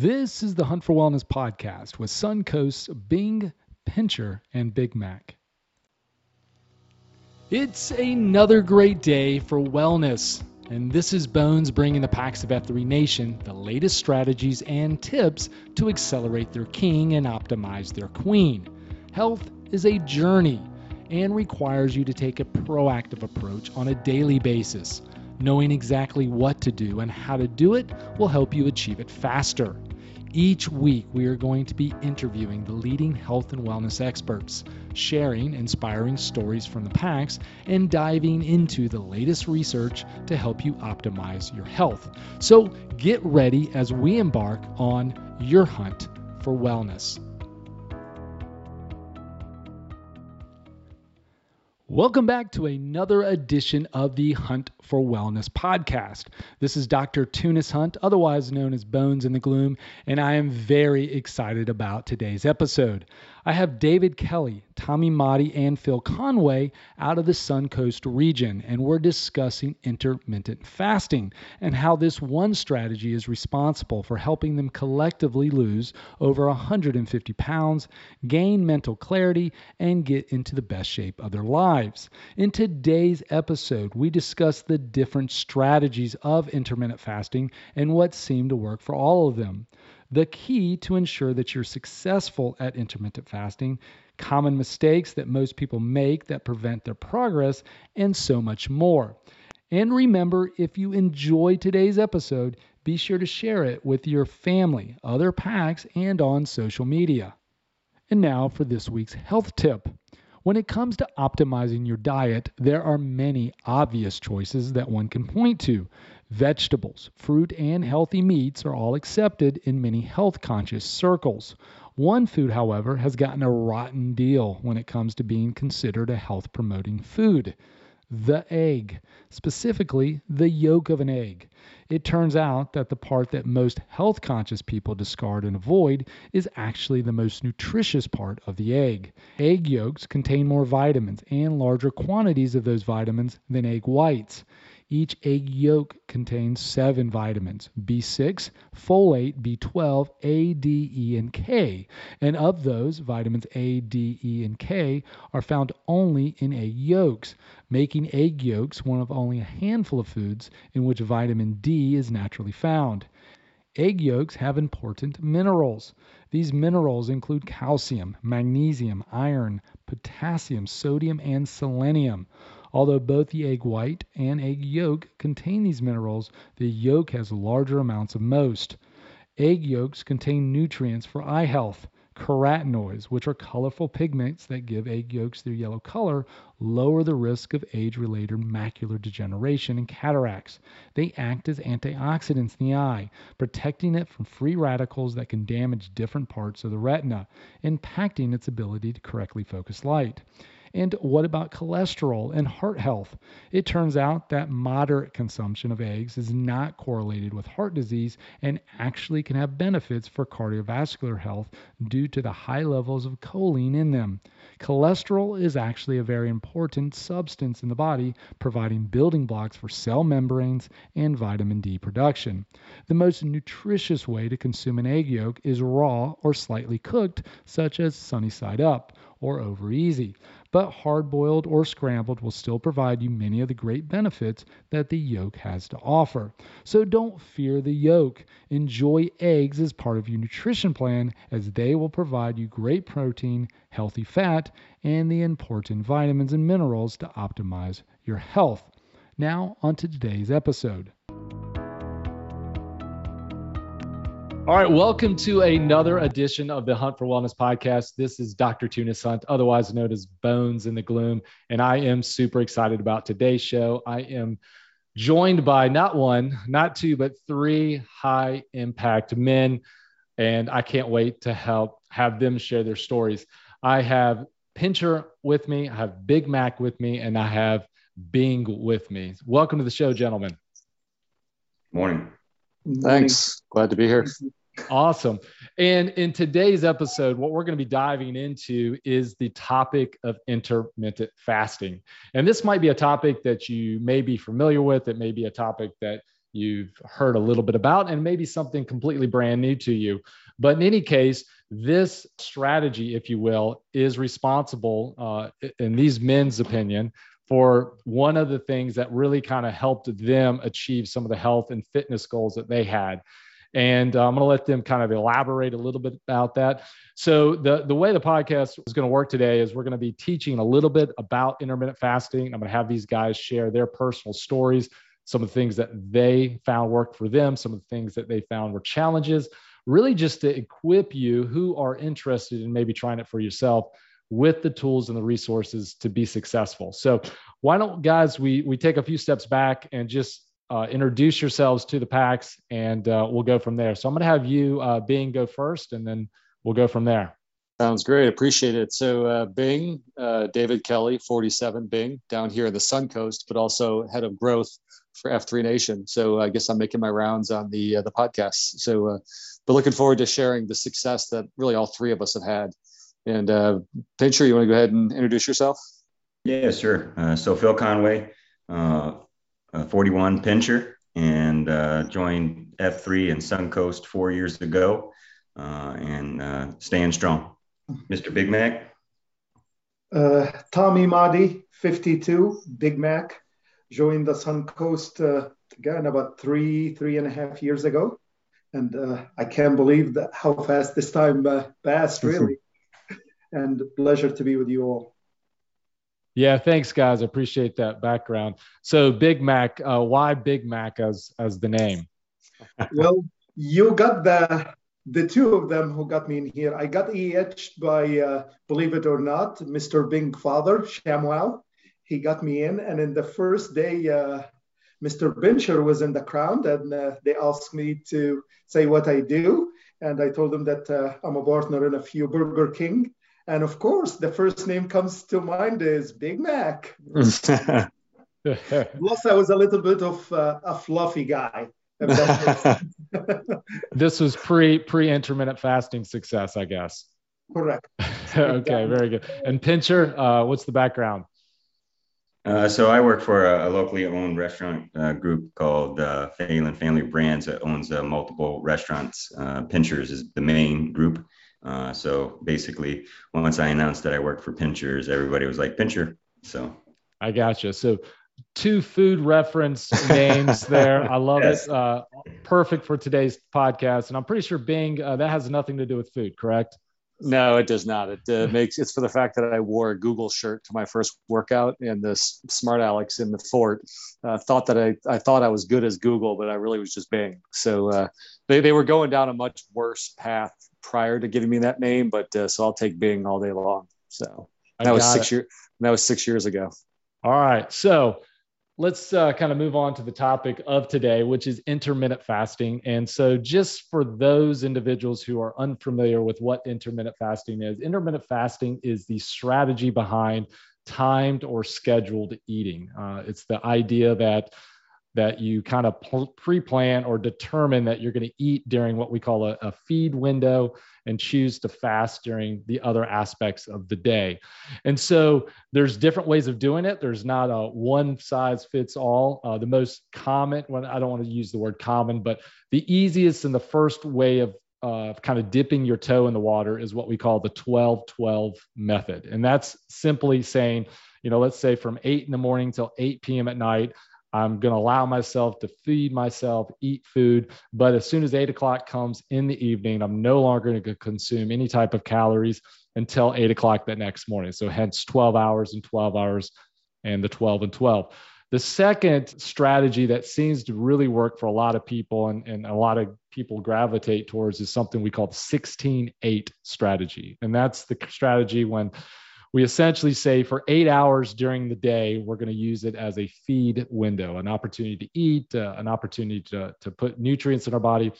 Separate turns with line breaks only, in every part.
This is the Hunt for Wellness podcast with Suncoast's Bing, Pincher, and Big Mac. It's another great day for wellness, and this is Bones bringing the Packs of F3 Nation the latest strategies and tips to accelerate their king and optimize their queen. Health is a journey and requires you to take a proactive approach on a daily basis. Knowing exactly what to do and how to do it will help you achieve it faster. Each week, we are going to be interviewing the leading health and wellness experts, sharing inspiring stories from the packs, and diving into the latest research to help you optimize your health. So get ready as we embark on your hunt for wellness. Welcome back to another edition of the Hunt for Wellness podcast. This is Dr. Tunis Hunt, otherwise known as Bones in the Gloom, and I am very excited about today's episode. I have David Kelly, Tommy Motti, and Phil Conway out of the Suncoast region, and we're discussing intermittent fasting and how this one strategy is responsible for helping them collectively lose over 150 pounds, gain mental clarity, and get into the best shape of their lives. In today's episode, we discuss the different strategies of intermittent fasting and what seem to work for all of them the key to ensure that you're successful at intermittent fasting, common mistakes that most people make that prevent their progress, and so much more. And remember, if you enjoy today's episode, be sure to share it with your family, other packs, and on social media. And now for this week's health tip. When it comes to optimizing your diet, there are many obvious choices that one can point to. Vegetables, fruit, and healthy meats are all accepted in many health conscious circles. One food, however, has gotten a rotten deal when it comes to being considered a health promoting food the egg, specifically the yolk of an egg. It turns out that the part that most health conscious people discard and avoid is actually the most nutritious part of the egg. Egg yolks contain more vitamins and larger quantities of those vitamins than egg whites. Each egg yolk contains seven vitamins B6, folate, B12, A, D, E, and K. And of those, vitamins A, D, E, and K are found only in egg yolks, making egg yolks one of only a handful of foods in which vitamin D is naturally found. Egg yolks have important minerals. These minerals include calcium, magnesium, iron, potassium, sodium, and selenium. Although both the egg white and egg yolk contain these minerals, the yolk has larger amounts of most. Egg yolks contain nutrients for eye health. Carotenoids, which are colorful pigments that give egg yolks their yellow color, lower the risk of age related macular degeneration and cataracts. They act as antioxidants in the eye, protecting it from free radicals that can damage different parts of the retina, impacting its ability to correctly focus light. And what about cholesterol and heart health? It turns out that moderate consumption of eggs is not correlated with heart disease and actually can have benefits for cardiovascular health due to the high levels of choline in them. Cholesterol is actually a very important substance in the body, providing building blocks for cell membranes and vitamin D production. The most nutritious way to consume an egg yolk is raw or slightly cooked, such as sunny side up or over easy but hard boiled or scrambled will still provide you many of the great benefits that the yolk has to offer. So don't fear the yolk. Enjoy eggs as part of your nutrition plan as they will provide you great protein, healthy fat, and the important vitamins and minerals to optimize your health. Now, on to today's episode. All right, welcome to another edition of the Hunt for Wellness podcast. This is Dr. Tunis Hunt, otherwise known as Bones in the Gloom, and I am super excited about today's show. I am joined by not one, not two, but three high impact men, and I can't wait to help have them share their stories. I have Pincher with me, I have Big Mac with me, and I have Bing with me. Welcome to the show, gentlemen.
Morning.
Thanks. Glad to be here.
Awesome. And in today's episode, what we're going to be diving into is the topic of intermittent fasting. And this might be a topic that you may be familiar with. It may be a topic that you've heard a little bit about, and maybe something completely brand new to you. But in any case, this strategy, if you will, is responsible, uh, in these men's opinion, for one of the things that really kind of helped them achieve some of the health and fitness goals that they had. And uh, I'm going to let them kind of elaborate a little bit about that. So, the, the way the podcast is going to work today is we're going to be teaching a little bit about intermittent fasting. I'm going to have these guys share their personal stories, some of the things that they found worked for them, some of the things that they found were challenges, really just to equip you who are interested in maybe trying it for yourself with the tools and the resources to be successful. So, why don't guys we we take a few steps back and just uh, introduce yourselves to the packs and uh, we'll go from there. So I'm going to have you, uh, Bing, go first, and then we'll go from there.
Sounds great. Appreciate it. So uh, Bing, uh, David Kelly, 47 Bing, down here in the Sun Coast, but also head of growth for F3 Nation. So I guess I'm making my rounds on the uh, the podcast. So, but looking forward to sharing the success that really all three of us have had. And uh, Pincher, you want to go ahead and introduce yourself?
Yeah, sure. so Phil Conway, 41 Pincher and uh, joined F3 and Suncoast four years ago uh, and uh, staying strong. Mr. Big Mac?
Uh, Tommy Mahdi, 52, Big Mac, joined the Suncoast uh, again about three, three and a half years ago. And uh, I can't believe that how fast this time passed, really. and pleasure to be with you all.
Yeah, thanks, guys. I appreciate that background. So, Big Mac, uh, why Big Mac as as the name?
well, you got the the two of them who got me in here. I got etched by, uh, believe it or not, Mr. Bing father, Shamwell. He got me in, and in the first day, uh, Mr. Bincher was in the crowd, and uh, they asked me to say what I do, and I told them that uh, I'm a partner in a few Burger King and of course, the first name comes to mind is Big Mac. Plus, I was a little bit of uh, a fluffy guy.
this was pre pre intermittent fasting success, I guess.
Correct.
okay, very good. And Pincher, uh, what's the background?
Uh, so I work for a, a locally owned restaurant uh, group called uh, Phelan Family Brands that owns uh, multiple restaurants. Uh, Pinchers is the main group, uh, so basically, once I announced that I worked for Pinchers, everybody was like Pincher. So
I gotcha. So two food reference names there. I love yes. it. Uh, perfect for today's podcast. And I'm pretty sure Bing, uh, that has nothing to do with food, correct?
No, it does not. It uh, makes it's for the fact that I wore a Google shirt to my first workout, and the smart Alex in the fort uh, thought that I, I thought I was good as Google, but I really was just Bing. So uh, they they were going down a much worse path prior to giving me that name, but uh, so I'll take Bing all day long. So that was six years. That was six years ago.
All right, so let's uh, kind of move on to the topic of today, which is intermittent fasting. And so, just for those individuals who are unfamiliar with what intermittent fasting is, intermittent fasting is the strategy behind timed or scheduled eating. Uh, it's the idea that that you kind of pre-plan or determine that you're going to eat during what we call a, a, feed window and choose to fast during the other aspects of the day. And so there's different ways of doing it. There's not a one size fits all. Uh, the most common when i don't want to use the word common but the easiest and the first way of uh, kind of dipping your toe in the water is what we call the 12 12 method. And that's simply saying you know let's say from 8 in the morning till 8 p.m at night I'm going to allow myself to feed myself, eat food. But as soon as eight o'clock comes in the evening, I'm no longer going to consume any type of calories until eight o'clock that next morning. So, hence 12 hours and 12 hours and the 12 and 12. The second strategy that seems to really work for a lot of people and, and a lot of people gravitate towards is something we call the 16 8 strategy. And that's the strategy when we essentially say for eight hours during the day, we're going to use it as a feed window, an opportunity to eat, uh, an opportunity to, to put nutrients in our body.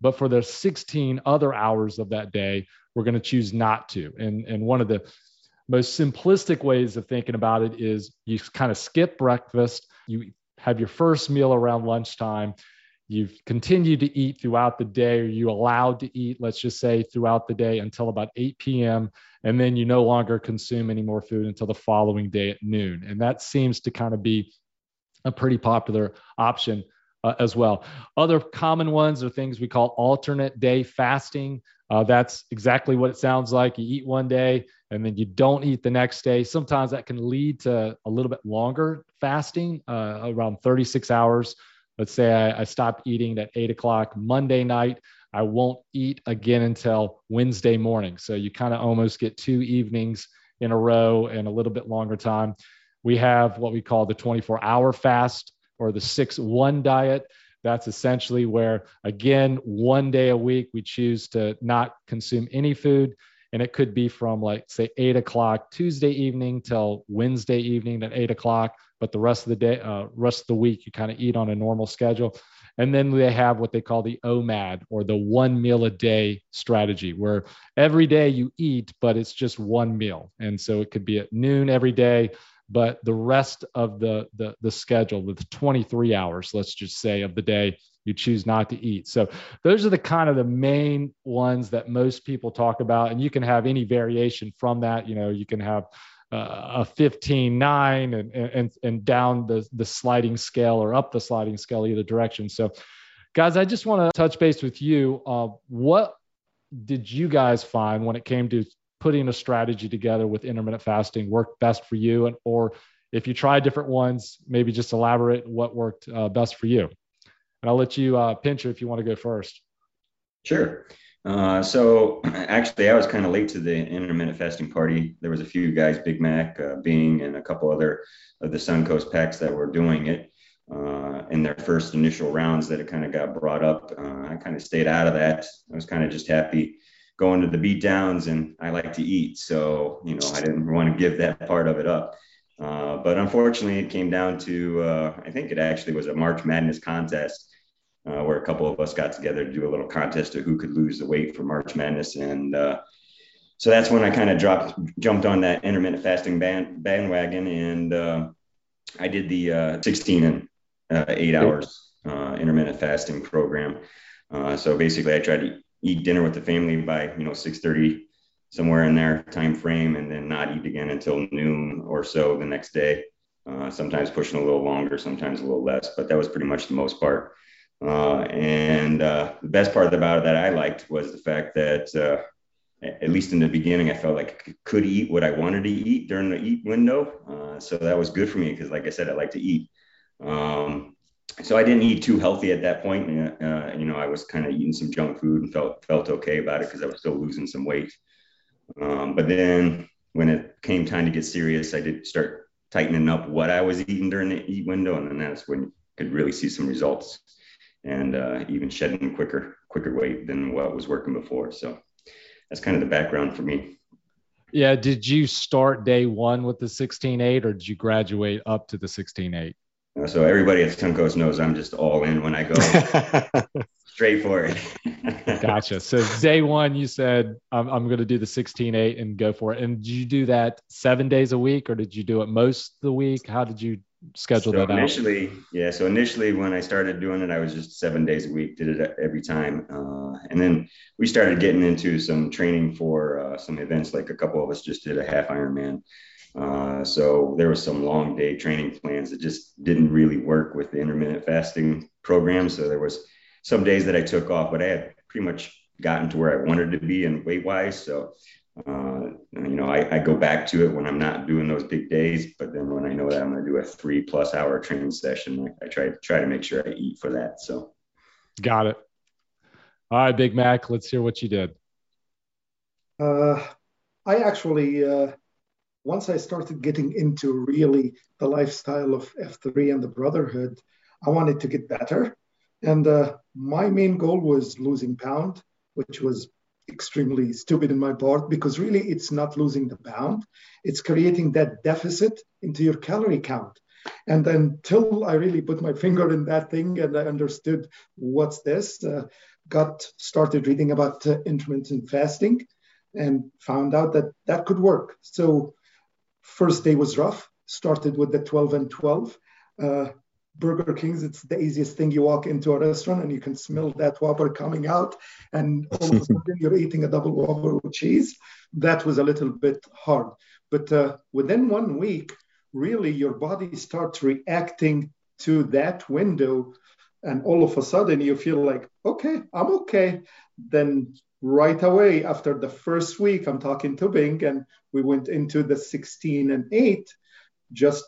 But for the 16 other hours of that day, we're going to choose not to. And, and one of the most simplistic ways of thinking about it is you kind of skip breakfast, you have your first meal around lunchtime, you've continued to eat throughout the day, or you allowed to eat, let's just say, throughout the day until about 8 p.m and then you no longer consume any more food until the following day at noon. And that seems to kind of be a pretty popular option uh, as well. Other common ones are things we call alternate day fasting. Uh, that's exactly what it sounds like. You eat one day and then you don't eat the next day. Sometimes that can lead to a little bit longer fasting, uh, around 36 hours. Let's say I, I stopped eating at eight o'clock Monday night. I won't eat again until Wednesday morning. So you kind of almost get two evenings in a row and a little bit longer time. We have what we call the 24 hour fast or the 6 1 diet. That's essentially where, again, one day a week, we choose to not consume any food. And it could be from like, say, eight o'clock Tuesday evening till Wednesday evening at eight o'clock. But the rest of the day, uh, rest of the week, you kind of eat on a normal schedule. And then they have what they call the OMAD or the one meal a day strategy, where every day you eat, but it's just one meal. And so it could be at noon every day, but the rest of the, the, the schedule, the 23 hours, let's just say, of the day, you choose not to eat. So those are the kind of the main ones that most people talk about. And you can have any variation from that. You know, you can have uh, a 15 9 and, and and down the the sliding scale or up the sliding scale either direction. So guys i just want to touch base with you uh, what did you guys find when it came to putting a strategy together with intermittent fasting worked best for you? And or if you tried different ones maybe just elaborate what worked uh, best for you. And i'll let you uh, pincher if you want to go first.
Sure uh, so actually, I was kind of late to the intermittent fasting party. There was a few guys, Big Mac, uh, Bing, and a couple other of the Suncoast packs that were doing it uh, in their first initial rounds. That it kind of got brought up. Uh, I kind of stayed out of that. I was kind of just happy going to the beat downs, and I like to eat, so you know I didn't want to give that part of it up. Uh, but unfortunately, it came down to I think it actually was a March Madness contest uh, where a couple of us got together to do a little contest of who could lose the weight for March Madness. And uh, so that's when I kind of dropped, jumped on that intermittent fasting band, bandwagon. And uh, I did the uh, 16 and uh, eight hours uh, intermittent fasting program. so basically, I tried to eat dinner with the family by, you know, 6:30 somewhere in their time frame and then not eat again until noon or so the next day uh, sometimes pushing a little longer sometimes a little less but that was pretty much the most part uh, and uh, the best part about it that I liked was the fact that, uh, at least in the beginning, I felt like I could eat what I wanted to eat during the eat window. Uh, so that was good for me because, like I said, I like to eat. Um, so I didn't eat too healthy at that point. Uh, you know, I was kind of eating some junk food and felt felt okay about it because I was still losing some weight. Um, but then when it came time to get serious, I did start tightening up what I was eating during the eat window, and then that's when you could really see some results and uh, even shedding quicker quicker weight than what was working before. So that's kind of the background for me.
Yeah. Did you start day one with the 16.8 or did you graduate up to the 16.8?
Uh, so everybody at Suncoast knows I'm just all in when I go straight for it.
gotcha. So day one, you said I'm, I'm going to do the 16.8 and go for it. And did you do that seven days a week or did you do it most of the week? How did you schedule
so
that
initially, out? Yeah. So initially, when I started doing it, I was just seven days a week, did it every time. Uh, and then we started getting into some training for uh, some events. Like a couple of us just did a half Ironman. Uh, so there was some long day training plans that just didn't really work with the intermittent fasting program. So there was some days that I took off, but I had pretty much gotten to where I wanted to be in weight wise. So uh, you know, I, I, go back to it when I'm not doing those big days, but then when I know that I'm going to do a three plus hour training session, I, I try try to make sure I eat for that. So,
got it. All right, Big Mac, let's hear what you did.
Uh, I actually, uh, once I started getting into really the lifestyle of F3 and the brotherhood, I wanted to get better. And uh, my main goal was losing pound, which was extremely stupid in my part because really it's not losing the pound, it's creating that deficit into your calorie count. And until I really put my finger in that thing and I understood what's this, uh, got started reading about uh, intermittent fasting and found out that that could work. So first day was rough. Started with the 12 and 12. Uh, Burger King's, it's the easiest thing. You walk into a restaurant and you can smell that Whopper coming out, and all of a sudden you're eating a double Whopper with cheese. That was a little bit hard. But uh, within one week, really your body starts reacting to that window and all of a sudden you feel like, okay, I'm okay. Then right away after the first week, I'm talking to Bing, and we went into the 16 and 8. Just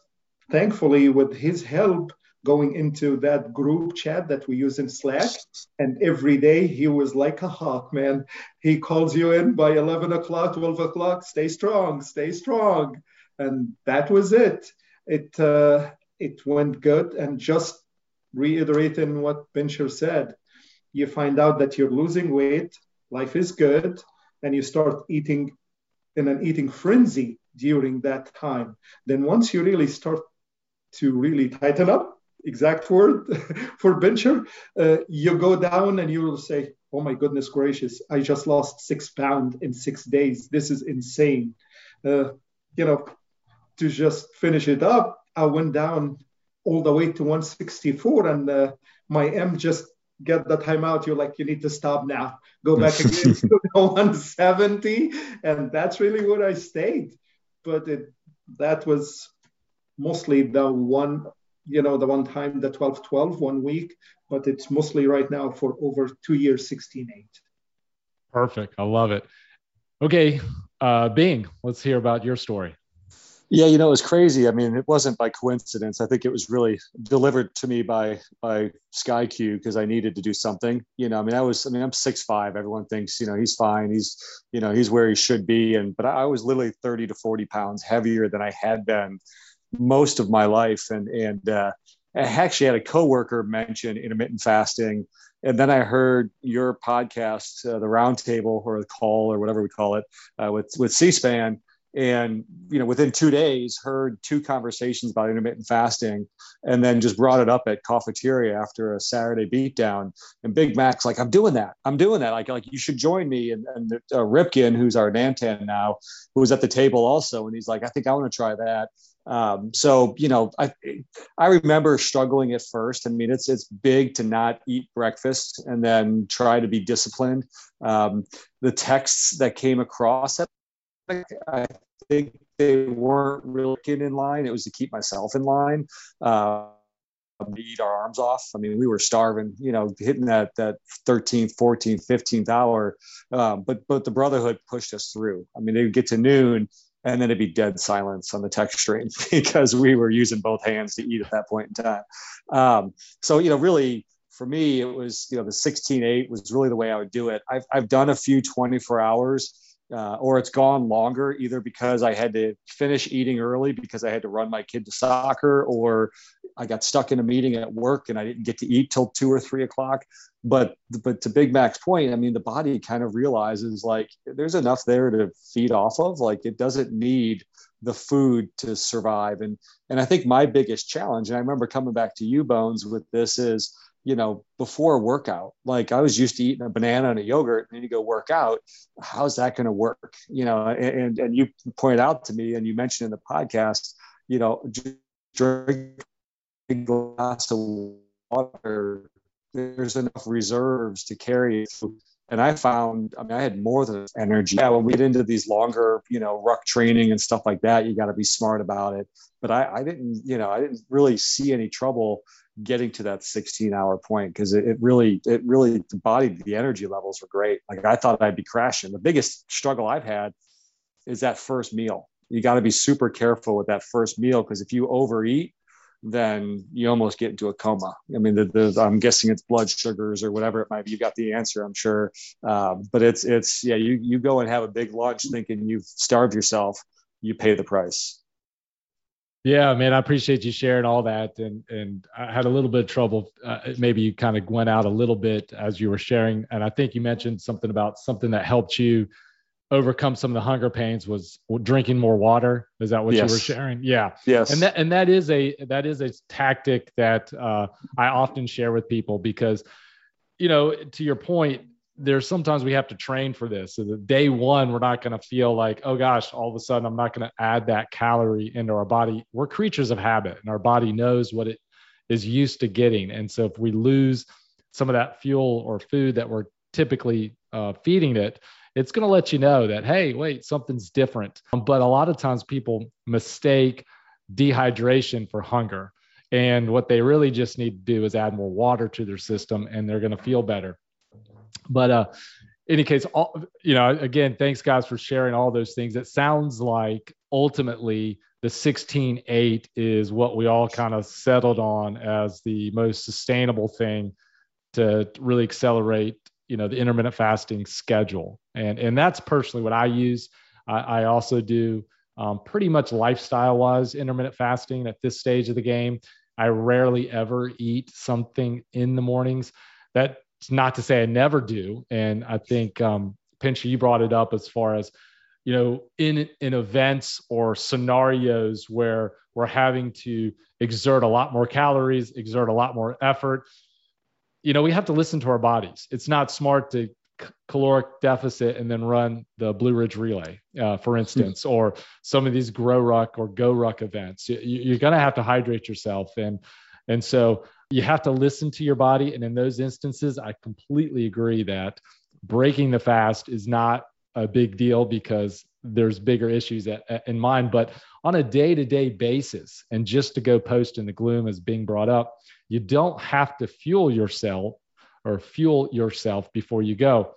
thankfully, with his help, going into that group chat that we use in Slack. And every day he was like a hawk, man. He calls you in by 11 o'clock, 12 o'clock, stay strong, stay strong. And that was it. It, uh, it went good. And just reiterating what Bencher said, you find out that you're losing weight, life is good, and you start eating in an eating frenzy during that time. Then once you really start to really tighten up, exact word for Bencher, uh, you go down and you will say, "Oh my goodness gracious! I just lost six pounds in six days. This is insane." Uh, you know, to just finish it up, I went down all the way to 164, and uh, my M just get the timeout. You're like, you need to stop now. Go back again to 170, and that's really where I stayed. But it, that was mostly the one you know, the one time, the 12 12, one week, but it's mostly right now for over two years, 16 8.
Perfect. I love it. Okay. Uh, Bing, let's hear about your story.
Yeah, you know, it was crazy. I mean, it wasn't by coincidence. I think it was really delivered to me by by SkyQ because I needed to do something. You know, I mean, I was, I mean, I'm six five. Everyone thinks, you know, he's fine. He's, you know, he's where he should be. And but I was literally 30 to 40 pounds heavier than I had been most of my life. And and uh, I actually had a coworker mention intermittent fasting, and then I heard your podcast, uh, the Roundtable or the Call or whatever we call it, uh, with with C-SPAN, and you know within two days heard two conversations about intermittent fasting and then just brought it up at cafeteria after a saturday beatdown. And big mac's like i'm doing that. I'm doing that. Like like you should join me. And, and uh, ripkin who's our nantan now who was at the table also. And he's like i think i want to try that um, so you know, I I remember struggling at first. I mean, it's it's big to not eat breakfast and then try to be disciplined. Um, the texts that came across, I think they weren't really getting in line. It was to keep myself in line. Uh, eat our arms off. I mean, we were starving, you know, hitting that that 13th, 14th, 15th hour. Um, but but the brotherhood pushed us through. I mean, they would get to noon and then it'd be dead silence on the text stream because we were using both hands to eat at that point in time. Um, so you know, really for me, it was you know the 16-8 was really the way I would do it. I've I've done a few 24 hours uh, or it's gone longer either because I had to finish eating early because I had to run my kid to soccer, or I got stuck in a meeting at work and I didn't get to eat till two or three o'clock. But but to Big Mac's point, I mean, the body kind of realizes like there's enough there to feed off of. Like it doesn't need the food to survive. And and I think my biggest challenge, and I remember coming back to you, Bones, with this is you know, before a workout. Like I was used to eating a banana and a yogurt, and then you go work out. How's that going to work? You know, and and you point out to me, and you mentioned in the podcast, you know, drink glass of water. There's enough reserves to carry it. And I found, I mean, I had more than energy. Yeah, when we get into these longer, you know, ruck training and stuff like that, you got to be smart about it. But I, I didn't, you know, I didn't really see any trouble getting to that 16 hour point because it, it, really it really the body the energy levels were great like i thought i'd be crashing the biggest struggle i've had is that first meal you got to be super careful with that first meal because if you overeat then you almost get into a coma. I mean the, the, i'm guessing it's blood sugars or whatever it might be. You got the answer i'm sure. Um, but it's it's yeah you you go and have a big lunch thinking you've starved yourself. You pay the price.
Yeah, man, I appreciate you sharing all that, and and I had a little bit of trouble. Uh, maybe you kind of went out a little bit as you were sharing, and I think you mentioned something about something that helped you overcome some of the hunger pains was drinking more water. Is that what yes. you were sharing? Yeah.
Yes.
And that and that is a that is a tactic that uh, I often share with people because, you know, to your point, there's sometimes we have to train for this. So the day one, we're not going to feel like, oh gosh, all of a sudden I'm not going to add that calorie into our body. We're creatures of habit, and our body knows what it is used to getting. And so if we lose some of that fuel or food that we're typically uh, feeding it, it's going to let you know that hey, wait, something's different. But a lot of times people mistake dehydration for hunger And what they really just need to do is add more water to their system and they're going to feel better. But uh, in any case, all, you know, again, thanks guys for sharing all those things. It sounds like ultimately the 16-8 is what we all kind of settled on as the most sustainable thing to really accelerate, you know, the intermittent fasting schedule. And and that's personally what I use. I, I also do um, pretty much lifestyle wise intermittent fasting at this stage of the game. I rarely ever eat something in the mornings. That's not to say I never do. And I think, um, Pincher, you brought it up as far as, you know, in, in events or scenarios where we're having to exert a lot more calories, exert a lot more effort. You know, we have to listen to our bodies. It's not smart to caloric deficit and then run the Blue Ridge Relay, uh, for instance, or some of these Grow Ruck or Go Ruck events. You, are going to have to hydrate yourself, and and so you have to listen to your body. And in those instances, I completely agree that breaking the fast is not a big deal because there's bigger issues at, at, in mind. But on a day-to-day basis, and just to go post in the gloom as being brought up, you don't have to fuel yourself or fuel yourself before you go.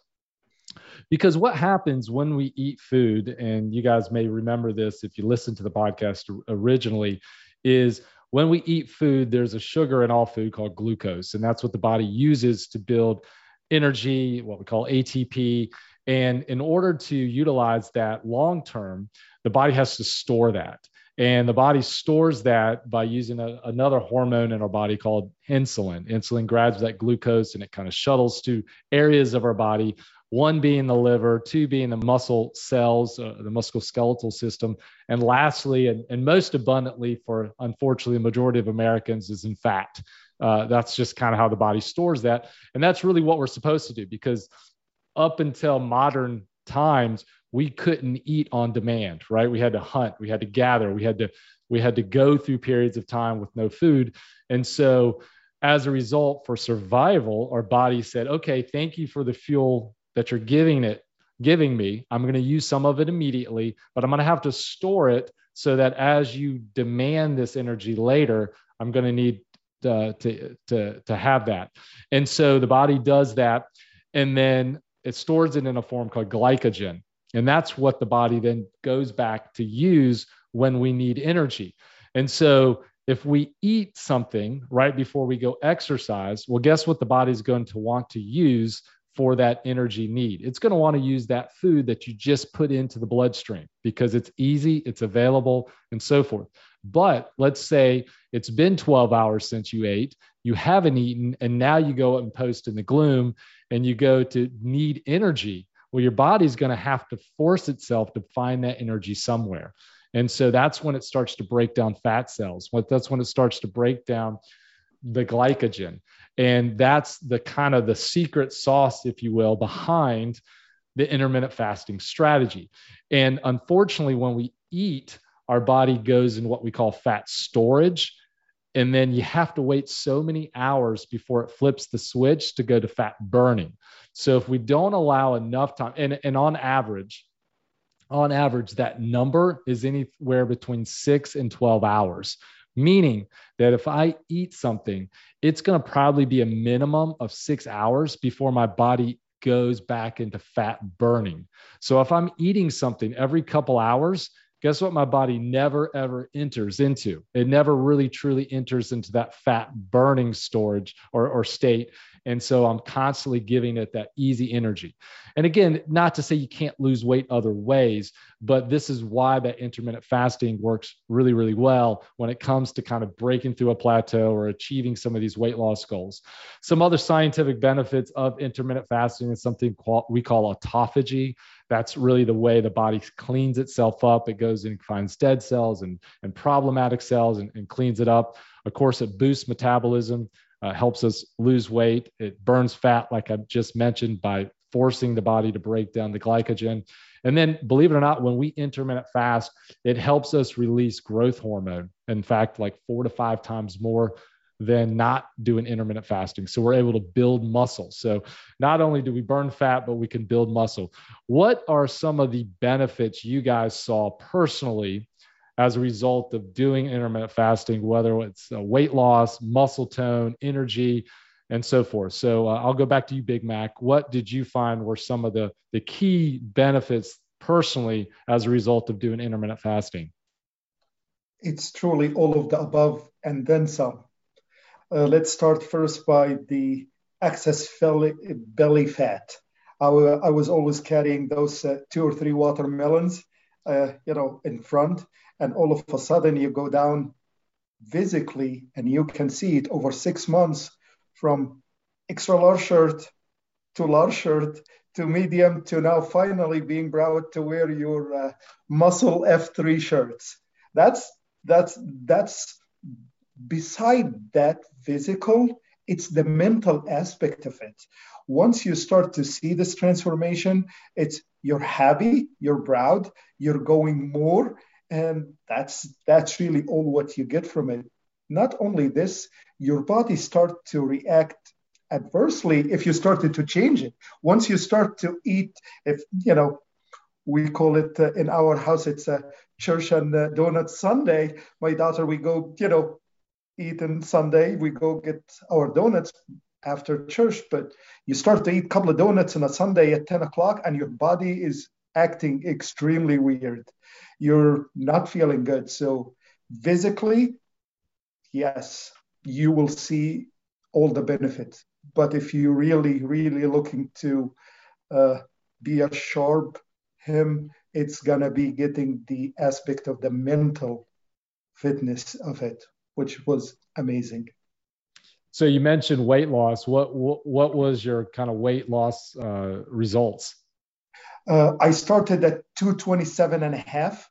Because what happens when we eat food, and you guys may remember this if you listened to the podcast originally, is when we eat food, there's a sugar in all food called glucose, and that's what the body uses to build energy, what we call ATP. And in order to utilize that long term, the body has to store that. And the body stores that by using a, another hormone in our body called insulin. Insulin grabs that glucose and it kind of shuttles to areas of our body, one being the liver, two being the muscle cells, uh, the musculoskeletal system. And lastly, and, and, most abundantly for unfortunately the majority of Americans, is in fat. Uh, that's just kind of how the body stores that. And that's really what we're supposed to do because up until modern times, we couldn't eat on demand right? We had to hunt we had to gather we had to we had to go through periods of time with no food. And so as a result for survival our body said okay thank you for the fuel that you're giving it giving me. I'm going to use some of it immediately but i'm going to have to store it so that as you demand this energy later i'm going to need uh, to to to have that. And so the body does that and then it stores it in a form called glycogen and that's what the body then goes back to use when we need energy. And so if we eat something right before we go exercise, well, guess what the body's going to want to use for that energy need? It's going to want to use that food that you just put into the bloodstream because it's easy, it's available, and so forth. But let's say it's been 12 hours since you ate, you haven't eaten, and now you go and post in the gloom and you go to need energy well, your body's going to have to force itself to find that energy somewhere. And so that's when it starts to break down fat cells. That's when it starts to break down the glycogen. And that's the kind of the secret sauce, if you will, behind the intermittent fasting strategy. And unfortunately, when we eat, our body goes in what we call fat storage. And then you have to wait so many hours before it flips the switch to go to fat burning. So if we don't allow enough time, and, and on average, on average, that number is anywhere between six and 12 hours, meaning that if I eat something, it's going to probably be a minimum of six hours before my body goes back into fat burning. So if I'm eating something every couple hours, guess what my body never ever enters into? It never really truly enters into that fat burning storage or, or state and so I'm constantly giving it that easy energy. And again, not to say you can't lose weight other ways, but this is why that intermittent fasting works really, really well when it comes to kind of breaking through a plateau or achieving some of these weight loss goals. Some other scientific benefits of intermittent fasting is something we call autophagy. That's really the way the body cleans itself up. It goes and finds dead cells and, and problematic cells and, and cleans it up. Of course, it boosts metabolism uh, helps us lose weight. It burns fat, like I just mentioned, by forcing the body to break down the glycogen. And then, believe it or not, when we intermittent fast, it helps us release growth hormone. In fact, like four to five times more than not doing intermittent fasting. So we're able to build muscle. So not only do we burn fat, but we can build muscle. What are some of the benefits you guys saw personally as a result of doing intermittent fasting, whether it's weight loss, muscle tone, energy, and so forth. So uh, I'll go back to you, Big Mac. What did you find were some of the, the key benefits personally as a result of doing intermittent fasting?
It's truly all of the above and then some. Uh, let's start first by the excess belly, belly fat. I, I was always carrying those uh, two or three watermelons, uh, you know, in front, and all of a sudden you go down physically, and you can see it over six months from extra large shirt to large shirt to medium to now finally being brought to wear your uh, muscle F3 shirts. That's that's that's beside that physical, it's the mental aspect of it once you start to see this transformation, it's you're happy, you're proud, you're going more, and that's that's really all what you get from it. Not only this, your body start to react adversely if you started to change it. Once you start to eat, if you know, we call it uh, in our house, it's a church and uh, donut Sunday. My daughter, we go, you know, eat on Sunday. We go get our donuts after church, but you start to eat a couple of donuts on a Sunday at 10 o'clock and your body is acting extremely weird. You're not feeling good. So, physically, yes, you will see all the benefits. But if you're really, really looking to uh, be a sharp him, it's gonna be getting the aspect of the mental fitness of it, which was amazing.
So you mentioned weight loss. What what, what was your kind of weight loss uh, results?
Uh, I started at 227 and a half.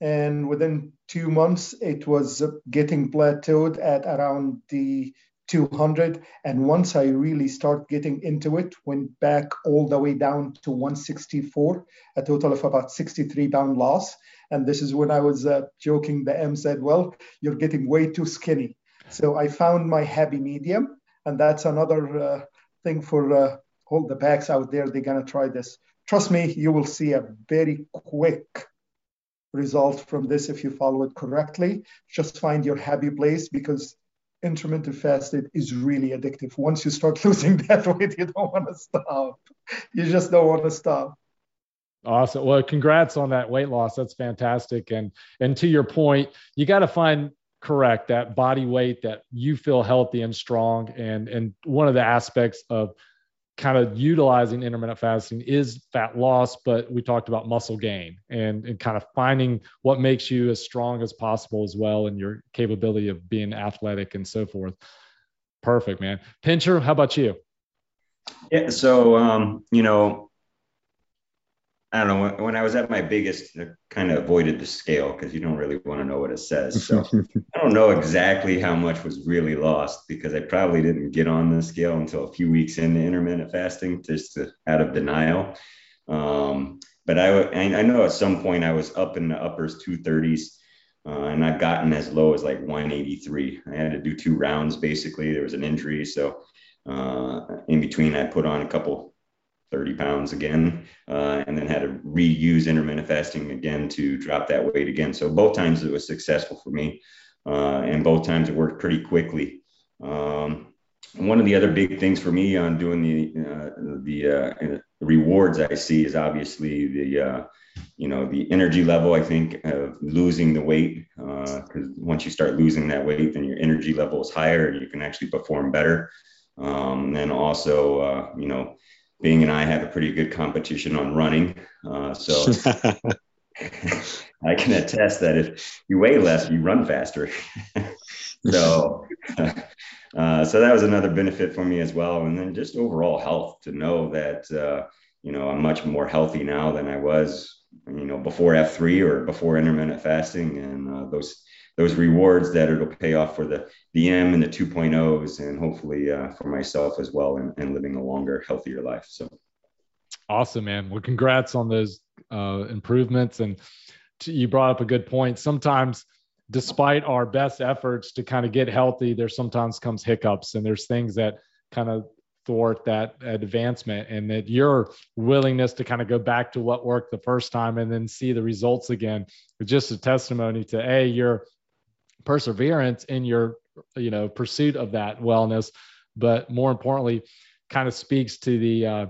And within two months, it was getting plateaued at around the 200. And once I really start getting into it, went back all the way down to 164, a total of about 63 pound loss. And this is when I was uh, joking. The M said, Well, you're getting way too skinny. So I found my happy medium, and that's another uh, thing for uh, all the packs out there. They're gonna try this. Trust me, you will see a very quick result from this if you follow it correctly. Just find your happy place because intermittent fasting is really addictive. Once you start losing that weight, you don't want to stop. You just don't want to stop.
Awesome. Well, congrats on that weight loss. That's fantastic. And and to your point, you got to find correct that body weight that you feel healthy and strong and and one of the aspects of kind of utilizing intermittent fasting is fat loss but we talked about muscle gain and, and kind of finding what makes you as strong as possible as well and your capability of being athletic and so forth. Perfect man. Pincher how about you?
Yeah so um you know I don't know. When I was at my biggest, I kind of avoided the scale because you don't really want to know what it says. So I don't know exactly how much was really lost because I probably didn't get on the scale until a few weeks into intermittent fasting, just to, out of denial. Um, but I, I know at some point I was up in the uppers 230s, uh, and I've gotten as low as like 183. I had to do two rounds basically. There was an injury, so uh, in between I put on a couple 30 pounds again, uh, and then had to reuse intermittent fasting again to drop that weight again. So both times it was successful for me, uh, and both times it worked pretty quickly. Um, one of the other big things for me on doing the uh, the uh, rewards I see is obviously the uh, you know the energy level. I think of losing the weight because uh, once you start losing that weight, then your energy level is higher and you can actually perform better. Um, and also you know Bing and I have a pretty good competition on running. Uh, so I can attest that if you weigh less, you run faster. so, uh, so that was another benefit for me as well. And then just overall health to know that, uh, you know, I'm much more healthy now than I was, you know, before F3 or before intermittent fasting. And uh, those, those rewards that it'll pay off for the the M and the 2.0s, and hopefully uh, for myself as well, and, and, living a longer, healthier life. So
awesome, man! Well, congrats on those uh, improvements, and t- you brought up a good point. Sometimes, despite our best efforts to kind of get healthy, there sometimes comes hiccups, and there's things that kind of thwart that advancement and that your willingness to kind of go back to what worked the first time and then see the results again is just a testimony to a your perseverance in your you know pursuit of that wellness but more importantly kind of speaks to the uh,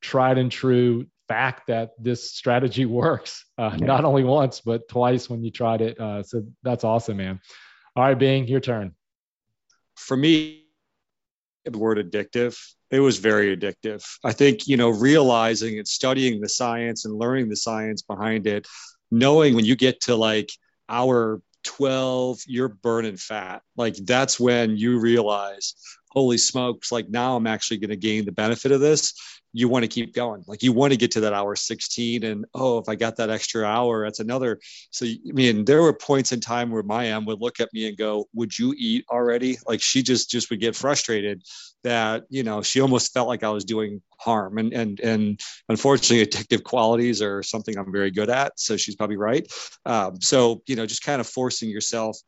tried and true fact that this strategy works uh, yeah. not only once but twice when you tried it. Uh, so that's awesome man. All right being your turn.
For me the word addictive it was very addictive. I think you know realizing and studying the science and learning the science behind it knowing when you get to like hour 12 you're burning fat. Like that's when you realize holy smokes like now i'm actually going to gain the benefit of this you want to keep going. Like you want to get to that hour 16 and oh, if I got that extra hour, that's another. So, I mean, there were points in time where my M would look at me and go, would you eat already? Like she just, just would get frustrated that, you know, she almost felt like I was doing harm and, and, and unfortunately addictive qualities are something I'm very good at. So she's probably right. Um, so, you know, just kind of forcing yourself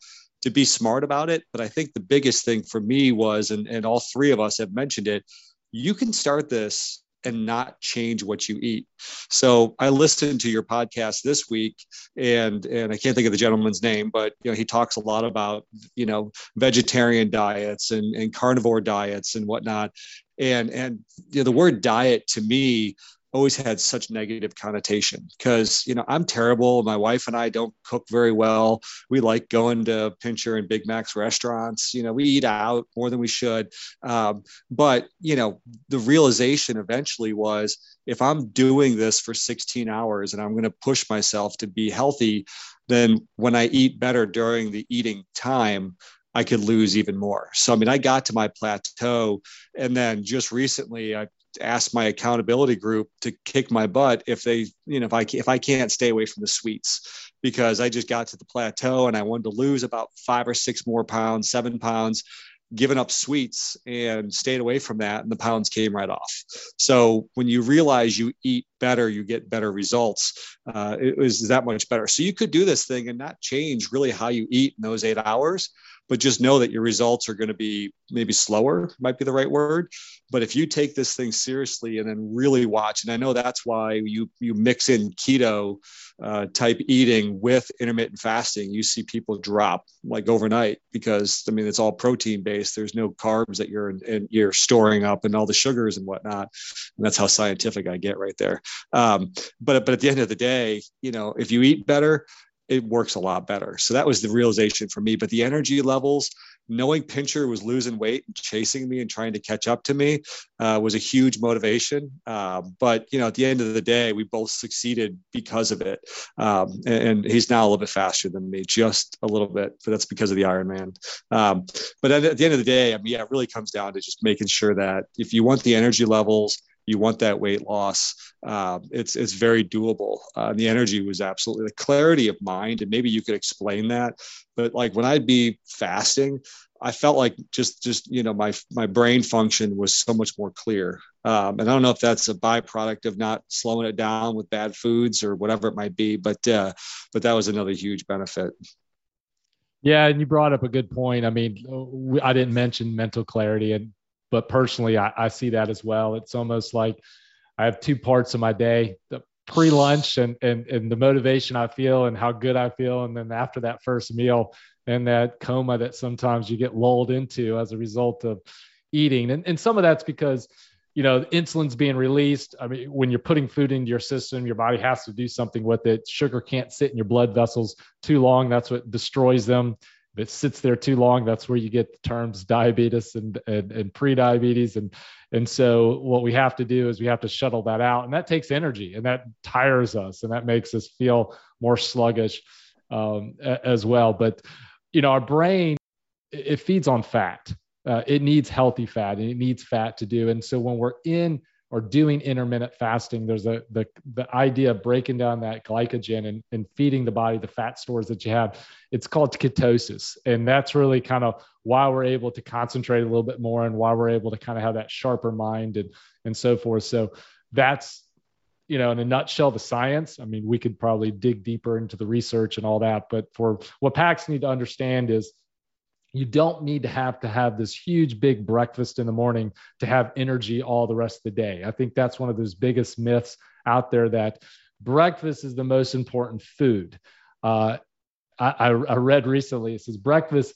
to be smart about it. But I think the biggest thing for me was, and, and all three of us have mentioned it, you can start this and not change what you eat. So I listened to your podcast this week and and I can't think of the gentleman's name, but you know, he talks a lot about, you know, vegetarian diets and, and carnivore diets and whatnot. And and you know, the word diet to me always had such negative connotation because you know i'm terrible my wife and i don't cook very well we like going to pincher and big mac's restaurants you know we eat out more than we should um, but you know the realization eventually was if i'm doing this for 16 hours and i'm going to push myself to be healthy then when i eat better during the eating time I could lose even more. So, I mean, I got to my plateau. And then just recently, I ask my accountability group to kick my butt if they, you know, if I if I can't stay away from the sweets because I just got to the plateau and I wanted to lose about five or six more pounds, seven pounds, given up sweets and stayed away from that, and the pounds came right off. So when you realize you eat better, you get better results. Uh, it was that much better. So you could do this thing and not change really how you eat in those eight hours but just know that your results are going to be maybe slower might be the right word. But if you take this thing seriously and then really watch and i know that's why you you mix in keto uh, type eating with intermittent fasting you see people drop like overnight because i mean it's all protein based. There's no carbs that you're and you're storing up and all the sugars and whatnot. And that's how scientific i get right there. Um, but but at the end of the day you know if you eat better it works a lot better. So that was the realization for me. But the energy levels, knowing Pincher was losing weight and chasing me and trying to catch up to me uh, was a huge motivation. Uh, but you know, at the end of the day, we both succeeded because of it. Um, and, and, he's now a little bit faster than me, just a little bit. But that's because of the Ironman. Um, but at the end of the day, I mean, yeah, it really comes down to just making sure that if you want the energy levels you want that weight loss. Uh, it's it's very doable. Uh, the energy was absolutely the clarity of mind, and maybe you could explain that. But like when I'd be fasting, I felt like just just you know my my brain function was so much more clear. Um, and I don't know if that's a byproduct of not slowing it down with bad foods or whatever it might be, but uh, but that was another huge benefit.
Yeah, and you brought up a good point. I mean, I didn't mention mental clarity, and but personally, I, I see that as well. It's almost like I have two parts of my day: the pre-lunch and and and the motivation I feel and how good I feel, and then after that first meal and that coma that sometimes you get lulled into as a result of eating. And and some of that's because you know insulin's being released. I mean when you're putting food into your system your body has to do something with it. Sugar can't sit in your blood vessels too long. That's what destroys them. If it sits there too long, that's where you get the terms diabetes and, and, and pre-diabetes. And, and so what we have to do is we have to shuttle that out and that takes energy and that tires us and that makes us feel more sluggish um, as well. But, you know, our brain, it feeds on fat. Uh, it needs healthy fat and it needs fat to do. And so when we're in or doing intermittent fasting, there's a the the idea of breaking down that glycogen and, and feeding the body the fat stores that you have. It's called ketosis. And that's really kind of why we're able to concentrate a little bit more and why we're able to kind of have that sharper mind and and so forth. So that's you know, in a nutshell, the science. I mean, we could probably dig deeper into the research and all that, but for what PAX need to understand is you don't need to have to have this huge big breakfast in the morning to have energy all the rest of the day. I think that's one of those biggest myths out there that breakfast is the most important food. Uh, I, I read recently it says breakfast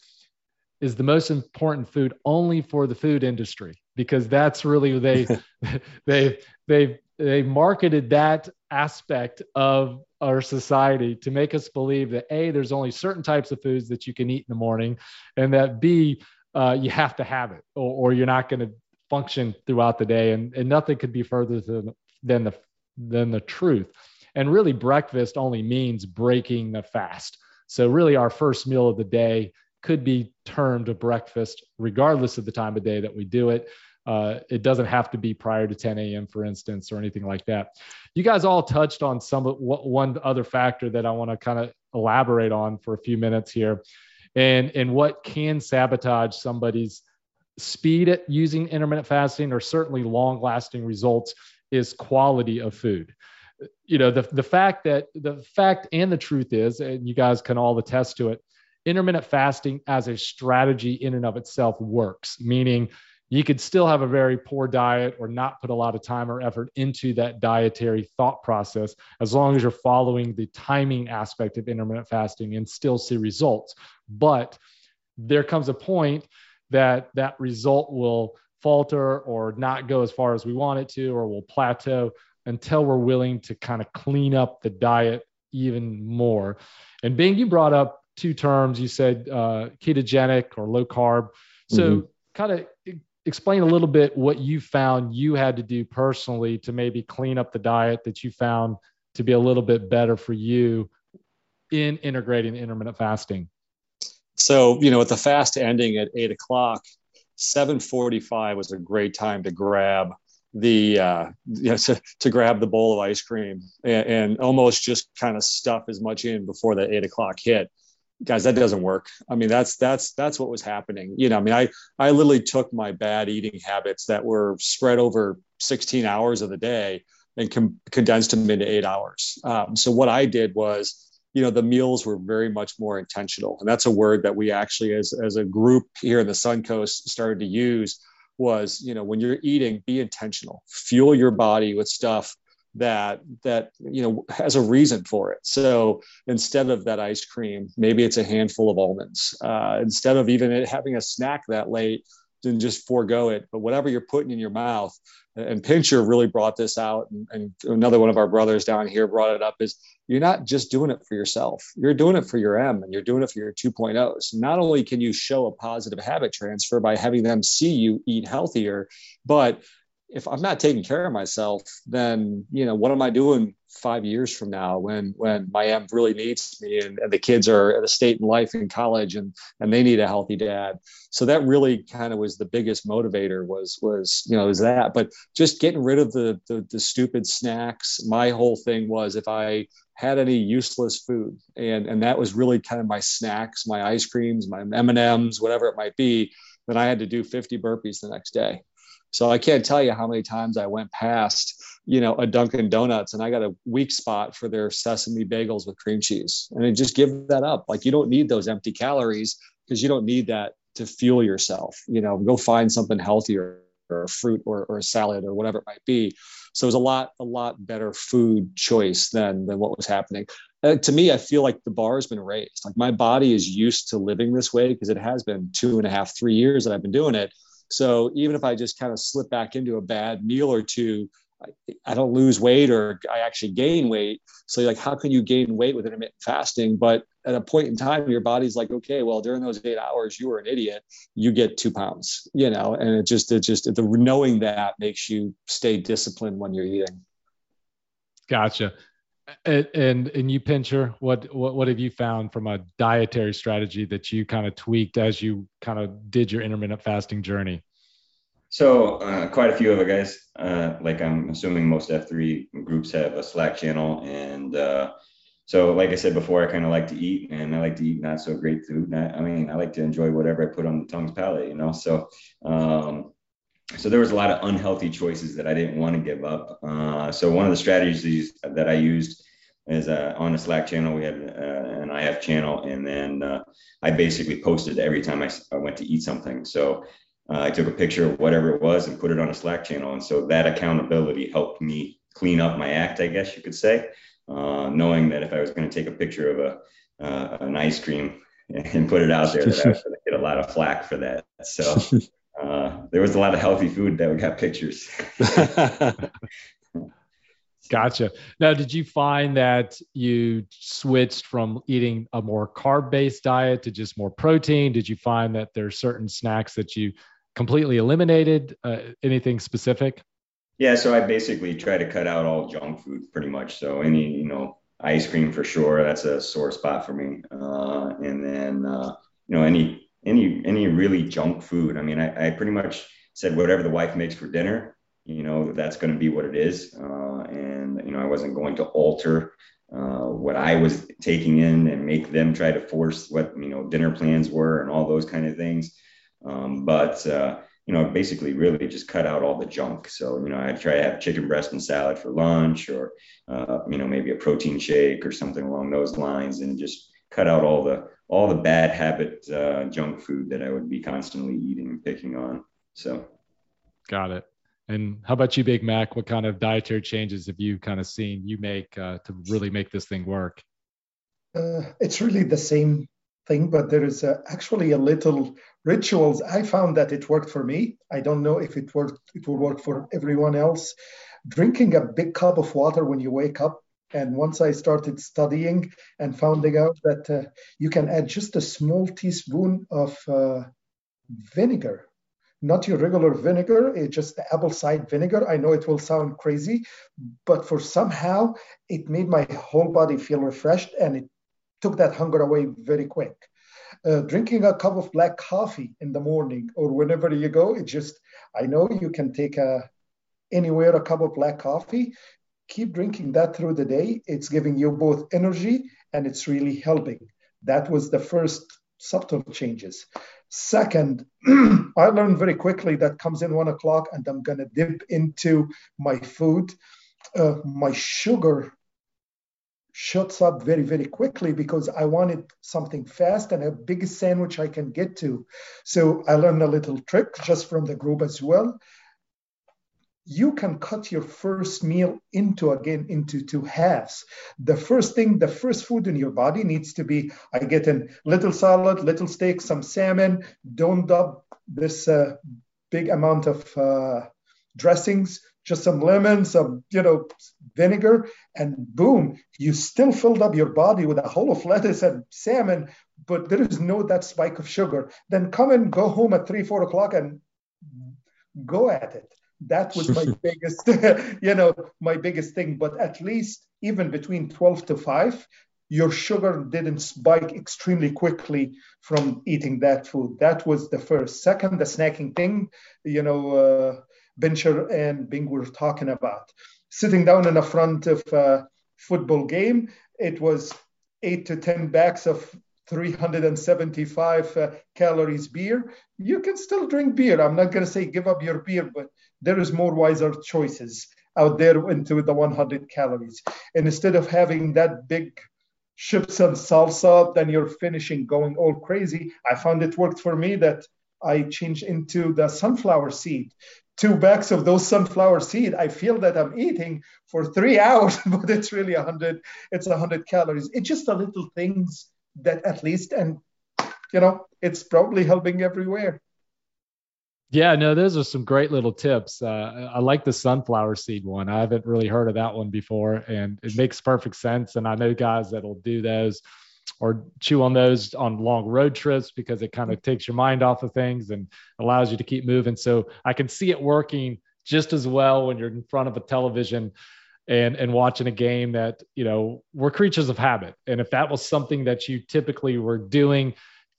is the most important food only for the food industry because that's really they they they they marketed that aspect of our society to make us believe that a there's only certain types of foods that you can eat in the morning and that b uh, you have to have it or, or you're not going to function throughout the day and, and nothing could be further than, than the than the truth. And really breakfast only means breaking the fast. So really our first meal of the day could be termed a breakfast regardless of the time of day that we do it uh, it doesn't have to be prior to 10 a.m., for instance, or anything like that. You guys all touched on some one other factor that I want to kind of elaborate on for a few minutes here, and and what can sabotage somebody's speed at using intermittent fasting or certainly long-lasting results is quality of food. You know, the the fact that the fact and the truth is, and you guys can all attest to it, intermittent fasting as a strategy in and of itself works, meaning you could still have a very poor diet or not put a lot of time or effort into that dietary thought process as long as you're following the timing aspect of intermittent fasting and still see results. But there comes a point that that result will falter or not go as far as we want it to or will plateau until we're willing to kind of clean up the diet even more. And Bing you brought up two terms. You said uh, ketogenic or low carb. So mm-hmm. kind of explain a little bit what you found you had to do personally to maybe clean up the diet that you found to be a little bit better for you in integrating intermittent fasting?
So you know with the fast ending at eight o'clock 7.45 was a great time to grab the uh, you know, to, to grab the bowl of ice cream and, and almost just kind of stuff as much in before that eight o'clock hit guys that doesn't work. I mean that's that's that's what was happening. You know i mean i i literally took my bad eating habits that were spread over 16 hours of the day and com- condensed them into eight hours. Um, so what i did was you know the meals were very much more intentional. And that's a word that we actually as as a group here in the suncoast started to use was you know when you're eating be intentional. Fuel your body with stuff that that you know has a reason for it. So instead of that ice cream maybe it's a handful of almonds. Uh, instead of even having a snack that late then just forego it. But whatever you're putting in your mouth and pincher really brought this out and, and another one of our brothers down here brought it up is you're not just doing it for yourself. You're doing it for your m and you're doing it for your 2.0s not only can you show a positive habit transfer by having them see you eat healthier but if I'm not taking care of myself, then you know what am I doing five years from now when when my M really needs me and, and the kids are at a state in life in college and and they need a healthy dad. So that really kind of was the biggest motivator was was you know is that. But just getting rid of the, the the stupid snacks. My whole thing was if I had any useless food and and that was really kind of my snacks, my ice creams, my M and M's, whatever it might be. Then I had to do 50 burpees the next day so I can't tell you how many times I went past, you know, a Dunkin' Donuts and I got a weak spot for their sesame bagels with cream cheese. And I just give that up. Like you don't need those empty calories because you don't need that to fuel yourself. You know, go find something healthier or a fruit or, or a salad or whatever it might be. So it was a lot, a lot better food choice than than what was happening. Uh, to me, I feel like the bar has been raised. Like my body is used to living this way because it has been two and a half, three years that I've been doing it. So even if I just kind of slip back into a bad meal or two, I, I don't lose weight or I actually gain weight. So like, how can you gain weight with intermittent fasting? But at a point in time, your body's like, okay, well, during those eight hours, you were an idiot. You get two pounds, you know, and it just, it just, the knowing that makes you stay disciplined when you're eating.
Gotcha. And, and and you pincher what, what what have you found from a dietary strategy that you kind of tweaked as you kind of did your intermittent fasting journey?
So uh, quite a few of it guys uh, like i'm assuming most f3 groups have a slack channel and uh, so like i said before i kind of like to eat and i like to eat not so great food. I mean i like to enjoy whatever i put on the tongue's palate you know? So um, so there was a lot of unhealthy choices that I didn't want to give up. Uh, so one of the strategies that I used is a, on a Slack channel. We had uh, an IF channel, and then uh, I basically posted every time I, I went to eat something. So uh, I took a picture of whatever it was and put it on a Slack channel, and so that accountability helped me clean up my act, I guess you could say, uh, knowing that if I was going to take a picture of a uh, an ice cream and put it out there, that I was going to get a lot of flack for that. So. Uh, there was a lot of healthy food that we got pictures.
Gotcha. Now, did you find that you switched from eating a more carb based diet to just more protein? Did you find that there's certain snacks that you completely eliminated? Uh, anything specific?
Yeah, so I basically try to cut out all junk food pretty much. So any, you know, ice cream for sure, that's a sore spot for me. Uh, and then, uh, you know, any any any really junk food. I mean, I, I pretty much said whatever the wife makes for dinner, you know, that's going to be what it is. Uh, and you know, I wasn't going to alter uh, what I was taking in and make them try to force what you know dinner plans were and all those kind of things. Um, but uh, you know, basically, really just cut out all the junk. So you know, I try to have chicken breast and salad for lunch, or uh, you know, maybe a protein shake or something along those lines, and just cut out all the all the bad habit uh, junk food that I would be constantly eating and picking on. So,
got it. And how about you, Big Mac? What kind of dietary changes have you kind of seen you make uh, to really make this thing work?
Uh, it's really the same thing, but there is uh, actually a little rituals. I found that it worked for me. I don't know if it worked. It will work for everyone else. Drinking a big cup of water when you wake up and once I started studying and finding out that uh, you can add just a small teaspoon of uh, vinegar, not your regular vinegar, it's just the apple cider vinegar. I know it will sound crazy, but for somehow it made my whole body feel refreshed and it took that hunger away very quick. Uh, drinking a cup of black coffee in the morning or whenever you go, it just, I know you can take a anywhere a cup of black coffee keep drinking that through the day. It's giving you both energy and it's really helping. That was the first subtle changes. Second, I learned very quickly that comes in one o'clock and I'm going to dip into my food. Uh, my sugar shuts up very, very quickly because I wanted something fast and a big sandwich I can get to. So I learned a little trick just from the group as well you can cut your first meal into again into two halves. The first thing the first food in your body needs to be i get a little salad little steak some salmon. Don't dub this uh, big amount of uh, dressings. Just some lemon some you know vinegar and boom you still filled up your body with a whole of lettuce and salmon but there is no that spike of sugar. Then come and go home at three four o'clock and go at it that was my biggest you know my biggest thing. But at least even between 12 to 5 your sugar didn't spike extremely quickly from eating that food. That was the first. Second the snacking thing you know uh, Pincher and bing were talking about. Sitting down in the front of a football game it was eight to ten bags of 375 uh, calories beer you can still drink beer i'm not going to say give up your beer but there is more wiser choices out there into the 100 calories. And instead of having that big chips and salsa, then you're finishing going all crazy. I found it worked for me that I changed into the sunflower seed. Two bags of those sunflower seed. I feel that I'm eating for three hours, but it's really a hundred. It's a hundred calories. It's just the little things that at least, and you know, it's probably helping everywhere.
Yeah, no, those are some great little tips. Uh, I like the sunflower seed one. I haven't really heard of that one before, and it makes perfect sense. And I know guys that'll do those or chew on those on long road trips because it kind of takes your mind off of things and allows you to keep moving. So I can see it working just as well when you're in front of a television and and watching a game that you know we're creatures of habit. And if that was something that you typically were doing,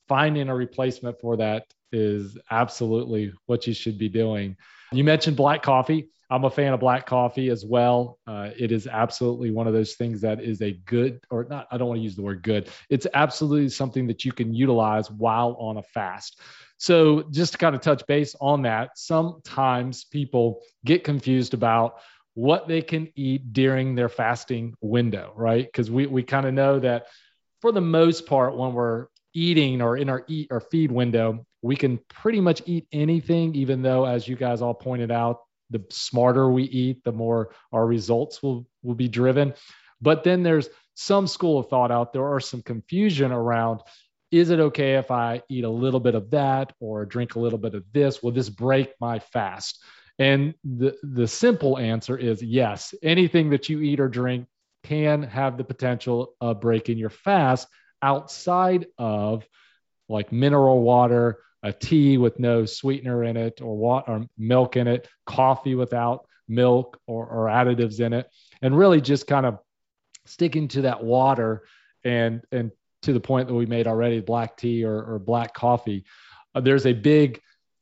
finding a replacement for that is absolutely what you should be doing. You mentioned black coffee. I'm a fan of black coffee as well. Uh, it is absolutely one of those things that is a good, or not, I don't want to use the word good. It's absolutely something that you can utilize while on a fast. So, just to kind of touch base on that, sometimes people get confused about what they can eat during their fasting window, right? Because we, we kind of know that for the most part, when we're eating or in our eat or feed window, we can pretty much eat anything, even though, as you guys all pointed out, the smarter we eat, the more our results will, will be driven. But then there's some school of thought out there or some confusion around is it okay if I eat a little bit of that or drink a little bit of this? Will this break my fast? And the, the simple answer is yes. Anything that you eat or drink can have the potential of breaking your fast outside of like mineral water, a tea with no sweetener in it, or water, or milk in it, coffee without milk or, or additives in it, and really just kind of sticking to that water and and to the point that we made already, black tea or, or black coffee. Uh, there's a big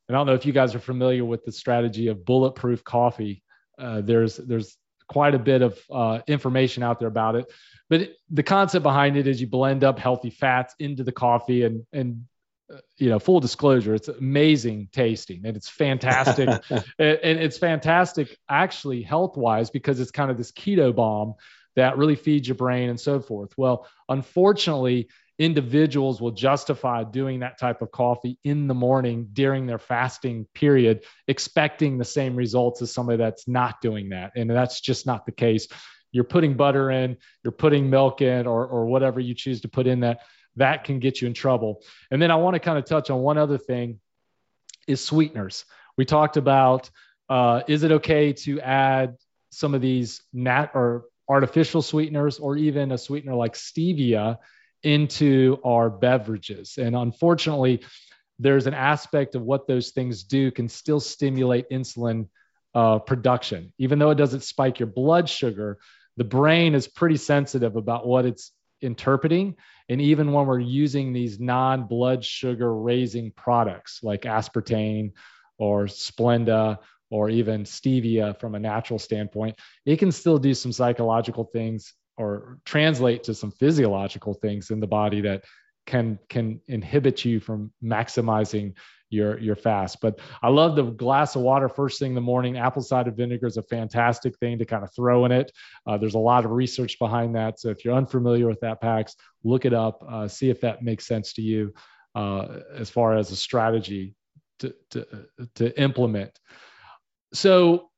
I don't know if you guys are familiar with the strategy of bulletproof coffee. Uh, there's there's quite a bit of uh, information out there about it, but it, the concept behind it is you blend up healthy fats into the coffee, and and uh, you know, full disclosure, it's amazing tasting and it's fantastic, and, and it's fantastic actually health wise because it's kind of this keto bomb that really feeds your brain and so forth. Well, unfortunately, individuals will justify doing that type of coffee in the morning during their fasting period, expecting the same results as somebody that's not doing that. And that's just not the case. You're putting butter in, you're putting milk in, or, or whatever you choose to put in that, that can get you in trouble. And then I want to kind of touch on one other thing is sweeteners. We talked about uh, is it okay to add some of these nat or artificial sweeteners or even a sweetener like stevia into our beverages. And unfortunately, there's an aspect of what those things do can still stimulate insulin uh, production. Even though it doesn't spike your blood sugar, the brain is pretty sensitive about what it's interpreting. And even when we're using these non blood sugar raising products like aspartame or Splenda or even stevia from a natural standpoint, it can still do some psychological things or translate to some physiological things in the body that can can inhibit you from maximizing your your fast. But I love the glass of water first thing in the morning. Apple cider vinegar is a fantastic thing to kind of throw in it. Uh, there's a lot of research behind that. So if you're unfamiliar with that PAX, look it up, uh, see if that makes sense to you uh, as far as a strategy to to, to implement. So,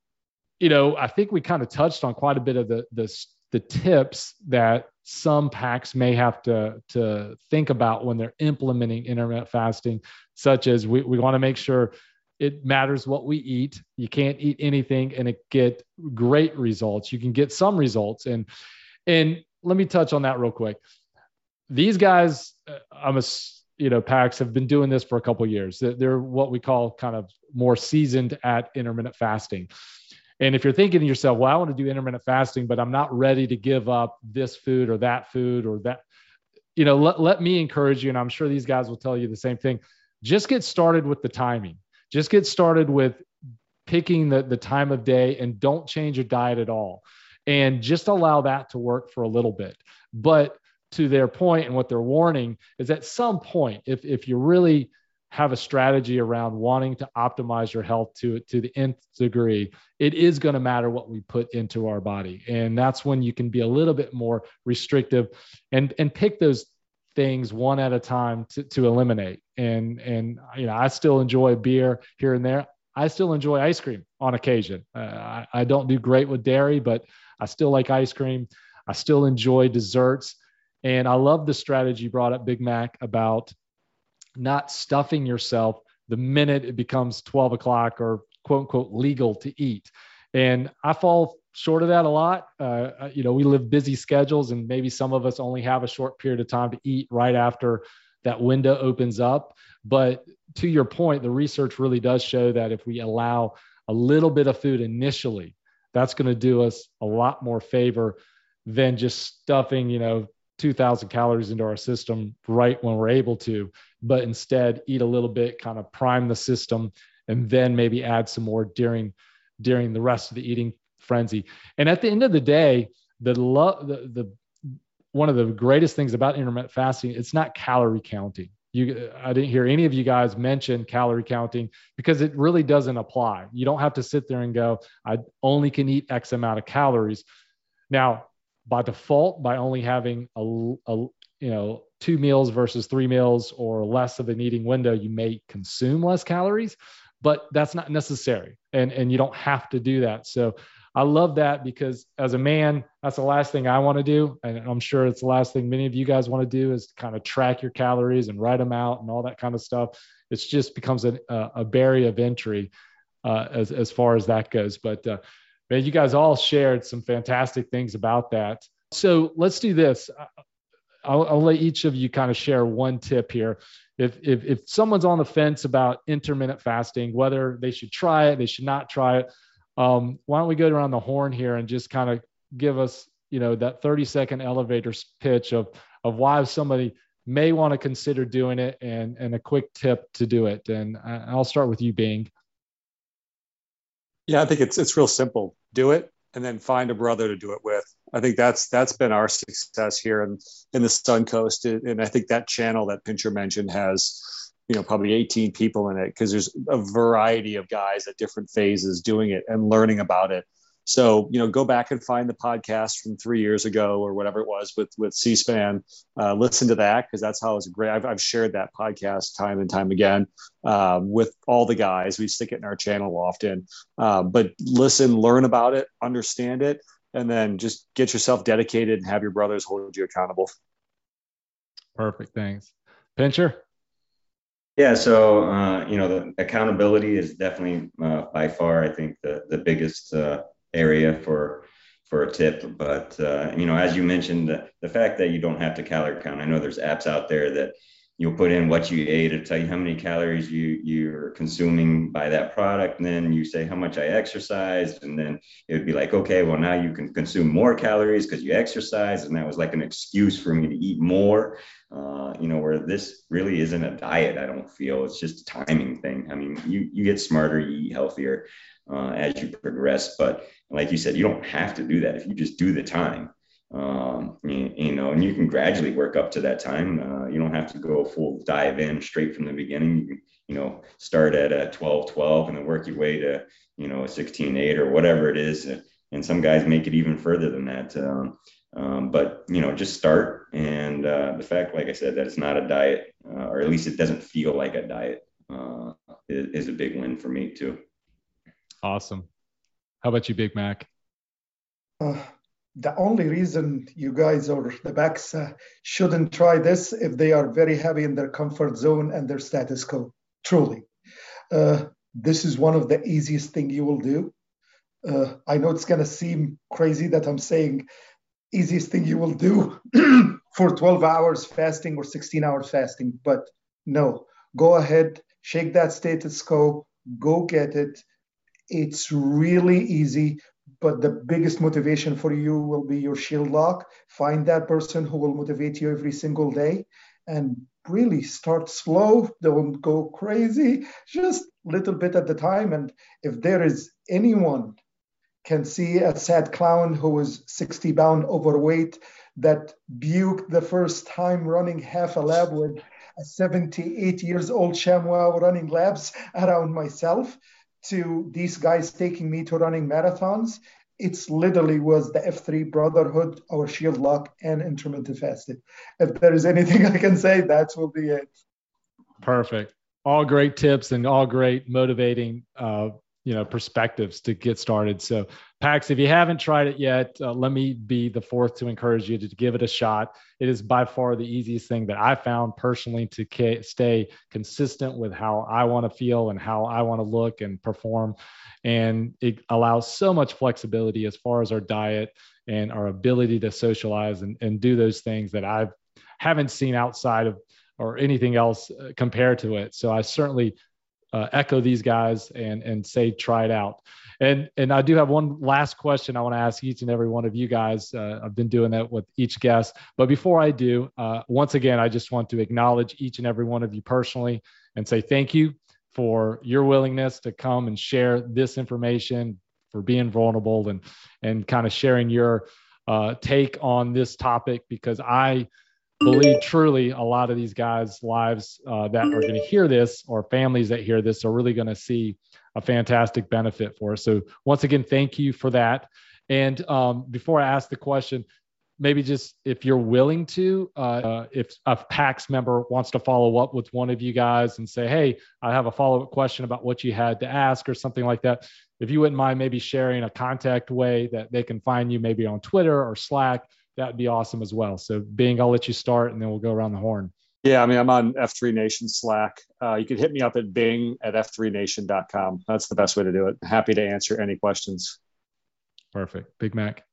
you know, I think we kind of touched on quite a bit of the the the tips that some PAX may have to, to think about when they're implementing intermittent fasting, such as we, we want to make sure it matters what we eat. You can't eat anything and it get great results. You can get some results. And and let me touch on that real quick. These guys, uh, I'm a you know, PAX have been doing this for a couple years. They're what we call kind of more seasoned at intermittent fasting. And if you're thinking to yourself, well, I want to do intermittent fasting, but I'm not ready to give up this food or that food or that, you know, let, let me encourage you. And I'm sure these guys will tell you the same thing. Just get started with the timing. Just get started with picking the, the time of day and don't change your diet at all. And just allow that to work for a little bit. But to their point and what they're warning is at some point, if, if you really have a strategy around wanting to optimize your health to to the nth degree, it is going to matter what we put into our body, and that's when you can be a little bit more restrictive, and and pick those things one at a time to, to eliminate. And and you know, I still enjoy beer here and there. I still enjoy ice cream on occasion. Uh, I, I don't do great with dairy, but I still like ice cream. I still enjoy desserts. And I love the strategy brought up Big Mac about not stuffing yourself the minute it becomes 12 o'clock or quote unquote legal to eat. And I fall short of that a lot. Uh, you know, we live busy schedules, and maybe some of us only have a short period of time to eat right after that window opens up. But to your point, the research really does show that if we allow a little bit of food initially, that's going to do us a lot more favor than just stuffing, you know, 2000 calories into our system right when we're able to, but instead eat a little bit, kind of prime the system, and then maybe add some more during during the rest of the eating frenzy. And at the end of the day, the love the, the one of the greatest things about intermittent fasting, it's not calorie counting. you i didn't hear any of you guys mention calorie counting because it really doesn't apply you don't have to sit there and go i only can eat x amount of calories now by default by only having a, a you know two meals versus three meals or less of an eating window you may consume less calories but that's not necessary and and you don't have to do that so I love that because as a man, that's the last thing I want to do. And I'm sure it's the last thing many of you guys want to do is kind of track your calories and write them out and all that kind of stuff. It just becomes a, a barrier of entry uh, as, as far as that goes. But uh, man, you guys all shared some fantastic things about that. So let's do this. I'll, I'll let each of you kind of share one tip here. If, if, if someone's on the fence about intermittent fasting, whether they should try it, they should not try it, um, why don't we go around the horn here and just kind of give us, you know, that 30 second elevator pitch of of why somebody may want to consider doing it and and a quick tip to do it. And I'll start with you, Bing.
Yeah, I think it's it's real simple. Do it and then find a brother to do it with. I think that's that's been our success here in in the Sun Coast, and I think that channel that Pincher mentioned has you know probably 18 people in it because there's a variety of guys at different phases doing it and learning about it so you know go back and find the podcast from three years ago or whatever it was with with c-span uh, listen to that because that's how it's great. I've, I've, shared that podcast time and time again um, with all the guys. We stick it in our channel often. Uh, but listen learn about it understand it and then just get yourself dedicated and have your brothers hold you accountable.
Perfect. Thanks. Pincher?
Yeah, so uh, you know the accountability is definitely uh, by far I think the the biggest uh, area for for a tip. But uh, you know, as you mentioned, the, the fact that you don't have to calorie count. I know there's apps out there that you'll put in what you ate to tell you how many calories you you're consuming by that product and then you say how much i exercised and then it would be like okay well now you can consume more calories because you exercise and that was like an excuse for me to eat more uh, you know where this really isn't a diet i don't feel it's just a timing thing i mean you you get smarter you eat healthier uh, as you progress but like you said you don't have to do that if you just do the time um, you, you, know, and you can gradually work up to that time. Uh, you don't have to go full dive in straight from the beginning. You can, you know, start at a 12, 12 and then work your way to, you know, a 16, 8 or whatever it is. And some guys make it even further than that. Um, um, but, you know, just start. And uh, the fact, like I said, that it's not a diet, uh, or at least it doesn't feel like a diet, uh, is, is a big win for me too.
Awesome. How about you, Big Mac?
Uh, the only reason you guys or the backs uh, shouldn't try this if they are very heavy in their comfort zone and their status quo. Truly, uh, this is one of the easiest thing you will do. Uh, I know it's gonna seem crazy that I'm saying easiest thing you will do for 12 hours fasting or 16 hours fasting, but no, go ahead, shake that status quo, go get it. It's really easy but the biggest motivation for you will be your shield lock. Find that person who will motivate you every single day and really start slow. Don't go crazy, just a little bit at the time. And if there is anyone can see a sad clown who is 60 pound overweight that buked the first time running half a lab with a 78 years old ShamWow running labs around myself to these guys taking me to running marathons, it's literally was the F3 Brotherhood, our shield lock, and intermittent fasting. If there is anything I can say, that will be it.
Perfect. All great tips and all great motivating uh, you know perspectives to get started. So pax if you haven't tried it yet uh, let me be the fourth to encourage you to give it a shot. It is by far the easiest thing that i found personally to stay consistent with how i want to feel and how i want to look and perform. And it allows so much flexibility as far as our diet and our ability to socialize and, and do those things that i haven't seen outside of or anything else uh, compared to it. So i certainly uh, echo these guys and and say try it out. And and I do have one last question I want to ask each and every one of you guys. Uh, I've been doing that with each guest, but before I do, uh, once again, I just want to acknowledge each and every one of you personally and say thank you for your willingness to come and share this information, for being vulnerable and and kind of sharing your uh, take on this topic because I believe truly a lot of these guys' lives uh, that are going to hear this or families that hear this are really going to see a fantastic benefit for us. So once again, thank you for that. And um, before I ask the question, maybe just if you're willing to, uh, if a PAX member wants to follow up with one of you guys and say, hey, I have a follow up question about what you had to ask or something like that. If you wouldn't mind maybe sharing a contact way that they can find you maybe on Twitter or Slack, that'd be awesome as well. So, Bing, I'll let you start and then we'll go around the horn.
Yeah, I mean, I'm on F3 Nation Slack. Uh, you can hit me up at bing at f3nation.com. That's the best way to do it. Happy to answer any questions.
Perfect. Big Mac.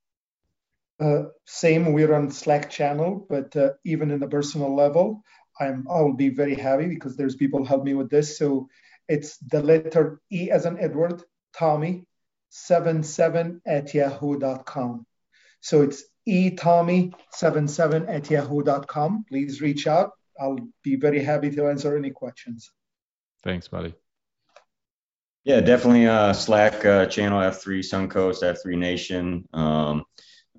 Uh, same, we're on Slack channel, but uh, even in the personal level, I'm I'll be very happy because there's people help me with this. So it's the letter E as an Edward, Tommy, 77 at yahoo.com. So it's E Tommy 77 at yahoo.com. Please reach out. I'll be very happy to answer any questions.
Thanks, buddy.
Yeah, definitely uh, Slack uh, channel F3 Suncoast, F3 Nation. Um,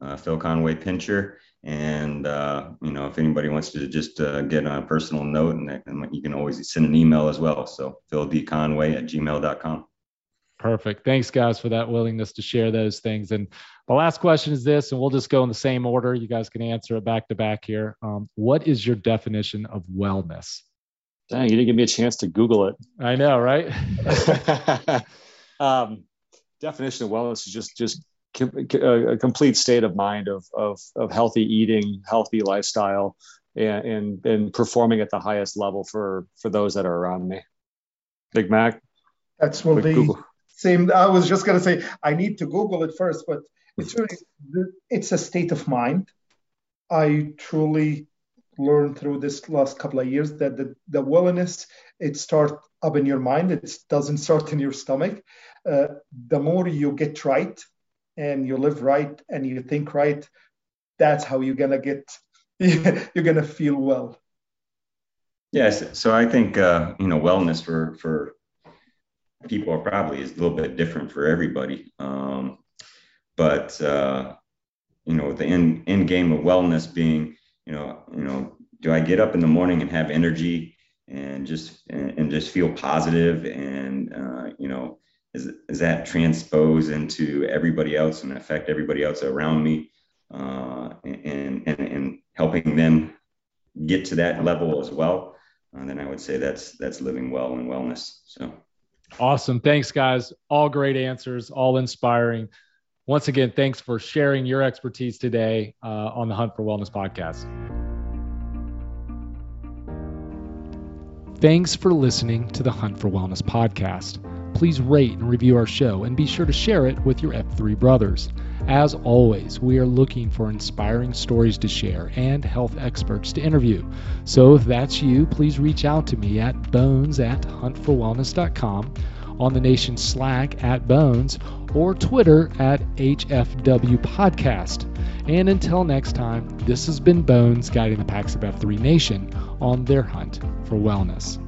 uh, Phil Conway Pincher. And, uh, you know, if anybody wants to just uh, get on a personal note, and, and, you can always send an email as well. So Phil D. Conway at gmail.com.
Perfect. Thanks, guys, for that willingness to share those things. And the last question is this, and we'll just go in the same order. You guys can answer it back to back here. Um, what is your definition of wellness?
Dang, you didn't give me a chance to Google it.
I know, right?
um, definition of wellness is just just a complete state of mind of, of, of healthy eating, healthy lifestyle, and, and, and performing at the highest level for, for those that are around me. Big Mac.
That's what the Google. Same. I was just gonna say I need to Google it first, but it's really it's a state of mind. I truly learned through this last couple of years that the, the wellness it starts up in your mind. It doesn't start in your stomach. Uh, the more you get right, and you live right and you think right, that's how you're gonna get you're gonna feel well.
Yes, so I think uh, you know wellness for for people are probably is a little bit different for everybody, um, but uh, you know the end end game of wellness being you know you know do I get up in the morning and have energy and just and, and just feel positive and uh, you know is, is that transpose into everybody else and affect everybody else around me uh, and, and, and helping them get to that level as well? Uh, then i would say that's that's living well and wellness so
awesome. Thanks guys. All great answers all inspiring. Once again thanks for sharing your expertise today uh, on the hunt for wellness podcast. Thanks for listening to the hunt for wellness podcast. Please rate and review our show and be sure to share it with your F3 brothers. As always, we are looking for inspiring stories to share and health experts to interview. So if that's you, please reach out to me at bones at huntforwellness.com, on the nation Slack at bones, or Twitter at HFW Podcast. And until next time, this has been Bones guiding the PAX of F3 Nation on their hunt for wellness.